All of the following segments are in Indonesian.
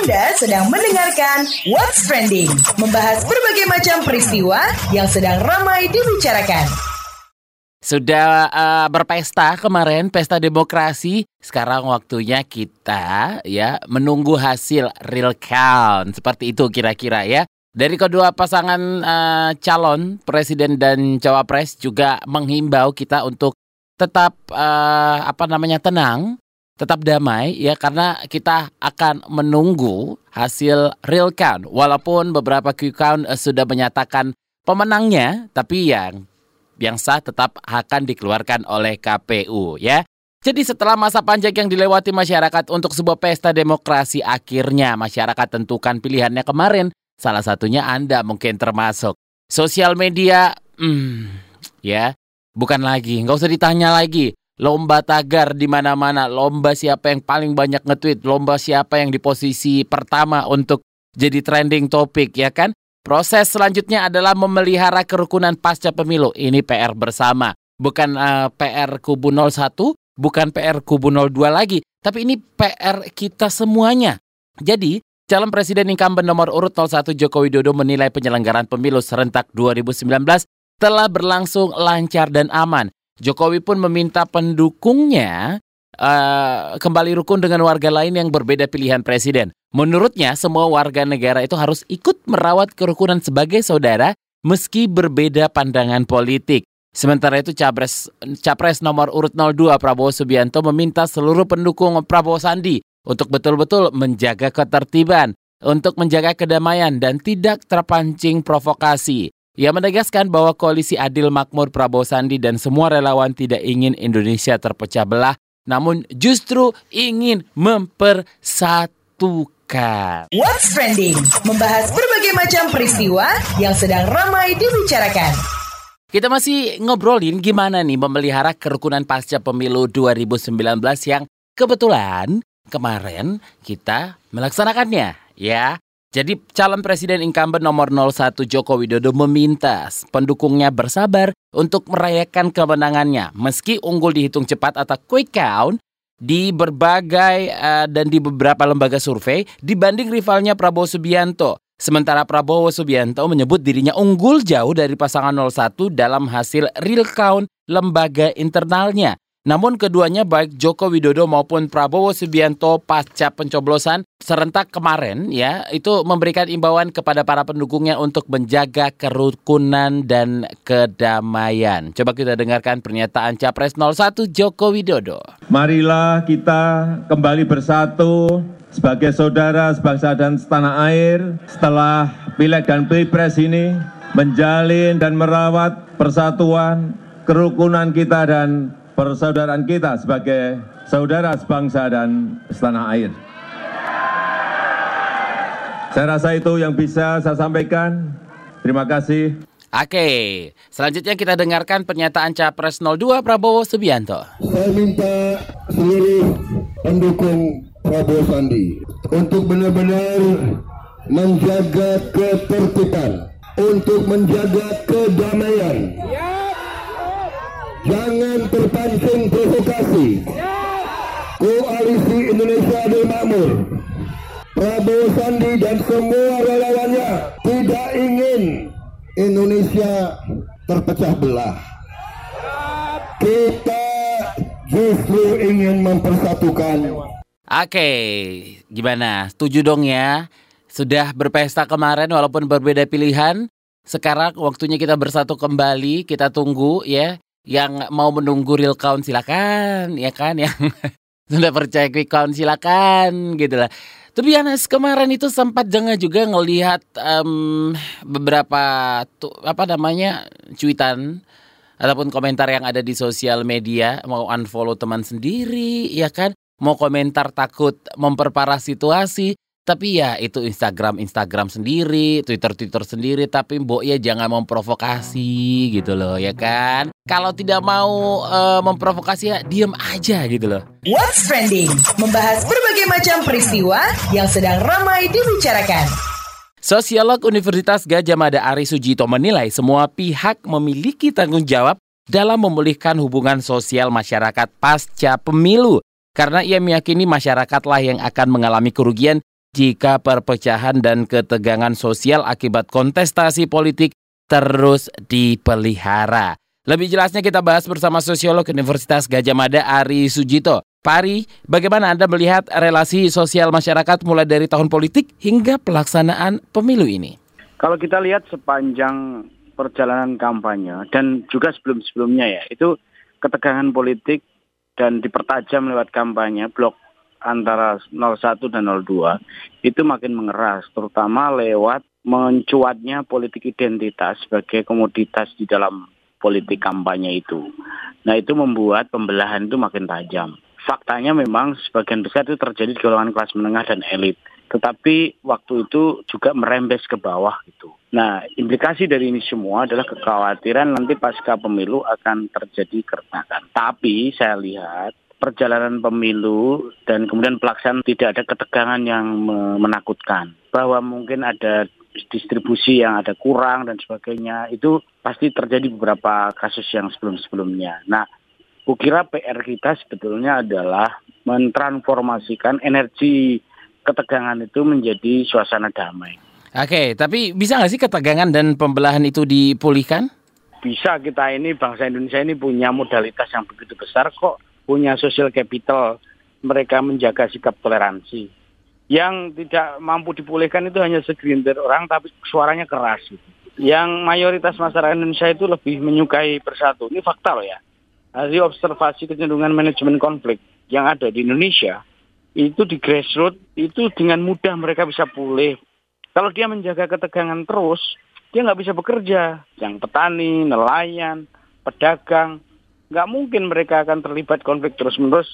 Anda sedang mendengarkan What's Trending, membahas berbagai macam peristiwa yang sedang ramai dibicarakan. Sudah uh, berpesta kemarin, pesta demokrasi. Sekarang waktunya kita ya menunggu hasil real count. Seperti itu kira-kira ya. Dari kedua pasangan uh, calon presiden dan cawapres juga menghimbau kita untuk tetap uh, apa namanya tenang, tetap damai ya karena kita akan menunggu hasil real count. Walaupun beberapa quick count uh, sudah menyatakan pemenangnya, tapi yang yang sah tetap akan dikeluarkan oleh KPU ya. Jadi setelah masa panjang yang dilewati masyarakat untuk sebuah pesta demokrasi akhirnya masyarakat tentukan pilihannya kemarin Salah satunya Anda mungkin termasuk. Sosial media, hmm, ya, bukan lagi, nggak usah ditanya lagi. Lomba tagar di mana-mana, lomba siapa yang paling banyak nge-tweet, lomba siapa yang di posisi pertama untuk jadi trending topik, ya kan? Proses selanjutnya adalah memelihara kerukunan pasca pemilu. Ini PR bersama, bukan uh, eh, PR kubu 01, bukan PR kubu 02 lagi, tapi ini PR kita semuanya. Jadi, Calon Presiden incumbent nomor urut 01 Joko Widodo menilai penyelenggaraan pemilu serentak 2019 telah berlangsung lancar dan aman. Jokowi pun meminta pendukungnya uh, kembali rukun dengan warga lain yang berbeda pilihan presiden. Menurutnya, semua warga negara itu harus ikut merawat kerukunan sebagai saudara meski berbeda pandangan politik. Sementara itu Capres, Capres nomor urut 02 Prabowo Subianto meminta seluruh pendukung Prabowo Sandi untuk betul-betul menjaga ketertiban, untuk menjaga kedamaian dan tidak terpancing provokasi. Ia menegaskan bahwa koalisi adil makmur Prabowo Sandi dan semua relawan tidak ingin Indonesia terpecah belah, namun justru ingin mempersatukan. What's Trending? Membahas berbagai macam peristiwa yang sedang ramai dibicarakan. Kita masih ngobrolin gimana nih memelihara kerukunan pasca pemilu 2019 yang kebetulan kemarin kita melaksanakannya ya. Jadi calon presiden incumbent nomor 01 Joko Widodo meminta pendukungnya bersabar untuk merayakan kemenangannya meski unggul dihitung cepat atau quick count di berbagai uh, dan di beberapa lembaga survei dibanding rivalnya Prabowo Subianto. Sementara Prabowo Subianto menyebut dirinya unggul jauh dari pasangan 01 dalam hasil real count lembaga internalnya. Namun keduanya baik Joko Widodo maupun Prabowo Subianto pasca pencoblosan serentak kemarin ya itu memberikan imbauan kepada para pendukungnya untuk menjaga kerukunan dan kedamaian. Coba kita dengarkan pernyataan Capres 01 Joko Widodo. Marilah kita kembali bersatu sebagai saudara sebangsa dan setanah air setelah pileg dan pilpres ini menjalin dan merawat persatuan, kerukunan kita dan persaudaraan kita sebagai saudara sebangsa dan setanah air. Saya rasa itu yang bisa saya sampaikan. Terima kasih. Oke, selanjutnya kita dengarkan pernyataan Capres 02 Prabowo Subianto. Saya minta seluruh pendukung Prabowo Sandi untuk benar-benar menjaga ketertiban, untuk menjaga kedamaian. Ya Jangan terpancing provokasi. Koalisi Indonesia Adil Makmur, Prabowo Sandi dan semua relawannya tidak ingin Indonesia terpecah belah. Kita justru ingin mempersatukan. Oke, gimana? Setuju dong ya? Sudah berpesta kemarin walaupun berbeda pilihan, sekarang waktunya kita bersatu kembali, kita tunggu ya yang mau menunggu real count silakan ya kan yang sudah percaya quick count silakan gitu lah. Tapi Yanes kemarin itu sempat jangan juga ngelihat um, beberapa tuh, apa namanya cuitan ataupun komentar yang ada di sosial media mau unfollow teman sendiri ya kan mau komentar takut memperparah situasi tapi ya itu Instagram Instagram sendiri, Twitter Twitter sendiri. Tapi mbok ya jangan memprovokasi gitu loh ya kan. Kalau tidak mau uh, memprovokasi ya diem aja gitu loh. What's trending? Membahas berbagai macam peristiwa yang sedang ramai dibicarakan. Sosiolog Universitas Gajah Mada Ari Sujito menilai semua pihak memiliki tanggung jawab dalam memulihkan hubungan sosial masyarakat pasca pemilu. Karena ia meyakini masyarakatlah yang akan mengalami kerugian jika perpecahan dan ketegangan sosial akibat kontestasi politik terus dipelihara. Lebih jelasnya kita bahas bersama sosiolog Universitas Gajah Mada Ari Sujito. Pak Ari, bagaimana Anda melihat relasi sosial masyarakat mulai dari tahun politik hingga pelaksanaan pemilu ini? Kalau kita lihat sepanjang perjalanan kampanye dan juga sebelum-sebelumnya ya, itu ketegangan politik dan dipertajam lewat kampanye blok antara 01 dan 02 itu makin mengeras, terutama lewat mencuatnya politik identitas sebagai komoditas di dalam politik kampanye itu. Nah itu membuat pembelahan itu makin tajam faktanya memang sebagian besar itu terjadi di golongan kelas menengah dan elit. Tetapi waktu itu juga merembes ke bawah gitu. Nah, implikasi dari ini semua adalah kekhawatiran nanti pasca pemilu akan terjadi keretakan. Tapi saya lihat perjalanan pemilu dan kemudian pelaksanaan tidak ada ketegangan yang menakutkan. Bahwa mungkin ada distribusi yang ada kurang dan sebagainya itu pasti terjadi beberapa kasus yang sebelum-sebelumnya. Nah, Kukira PR kita sebetulnya adalah mentransformasikan energi ketegangan itu menjadi suasana damai. Oke, tapi bisa nggak sih ketegangan dan pembelahan itu dipulihkan? Bisa kita ini bangsa Indonesia ini punya modalitas yang begitu besar kok, punya social capital, mereka menjaga sikap toleransi. Yang tidak mampu dipulihkan itu hanya segelintir orang, tapi suaranya keras. Gitu. Yang mayoritas masyarakat Indonesia itu lebih menyukai bersatu. Ini fakta loh ya dari observasi kecenderungan manajemen konflik yang ada di Indonesia, itu di grassroots itu dengan mudah mereka bisa pulih. Kalau dia menjaga ketegangan terus, dia nggak bisa bekerja. Yang petani, nelayan, pedagang, nggak mungkin mereka akan terlibat konflik terus-menerus.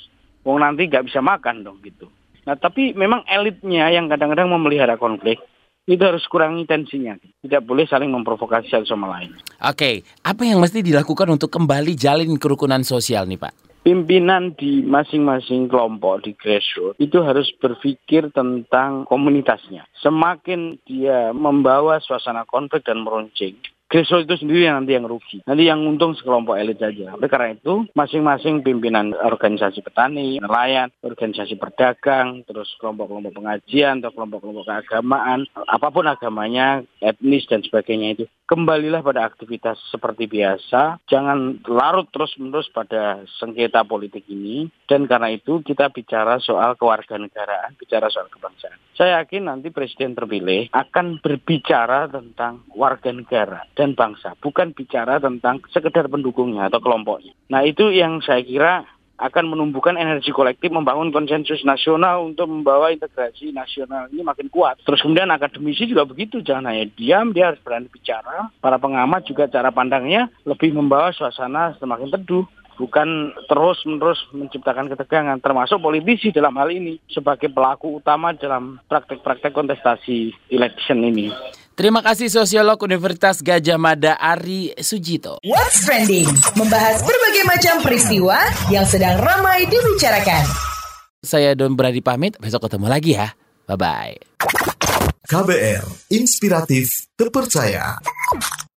Wong nanti nggak bisa makan dong gitu. Nah tapi memang elitnya yang kadang-kadang memelihara konflik itu harus kurangi tensinya. Tidak boleh saling memprovokasi satu sama lain. Oke, apa yang mesti dilakukan untuk kembali jalin kerukunan sosial nih Pak? Pimpinan di masing-masing kelompok di grassroots itu harus berpikir tentang komunitasnya. Semakin dia membawa suasana konflik dan meruncing, Grassroots itu sendiri yang nanti yang rugi. Nanti yang untung sekelompok elit saja. Oleh karena itu, masing-masing pimpinan organisasi petani, nelayan, organisasi berdagang, terus kelompok-kelompok pengajian atau kelompok-kelompok keagamaan, apa pun agamanya, etnis dan sebagainya itu, kembalilah pada aktivitas seperti biasa. Jangan larut terus-menerus pada sengketa politik ini. Dan karena itu kita bicara soal kewarganegaraan, bicara soal kebangsaan. Saya yakin nanti presiden terpilih akan berbicara tentang warga negara dan bangsa, bukan bicara tentang sekedar pendukungnya atau kelompoknya. Nah itu yang saya kira akan menumbuhkan energi kolektif membangun konsensus nasional untuk membawa integrasi nasional ini makin kuat. Terus kemudian akademisi juga begitu, jangan hanya diam, dia harus berani bicara. Para pengamat juga cara pandangnya lebih membawa suasana semakin teduh bukan terus-menerus menciptakan ketegangan, termasuk politisi dalam hal ini sebagai pelaku utama dalam praktek-praktek kontestasi election ini. Terima kasih sosiolog Universitas Gajah Mada Ari Sujito. What's Trending membahas berbagai macam peristiwa yang sedang ramai dibicarakan. Saya Don Brady pamit, besok ketemu lagi ya. Bye-bye. KBR, inspiratif, terpercaya.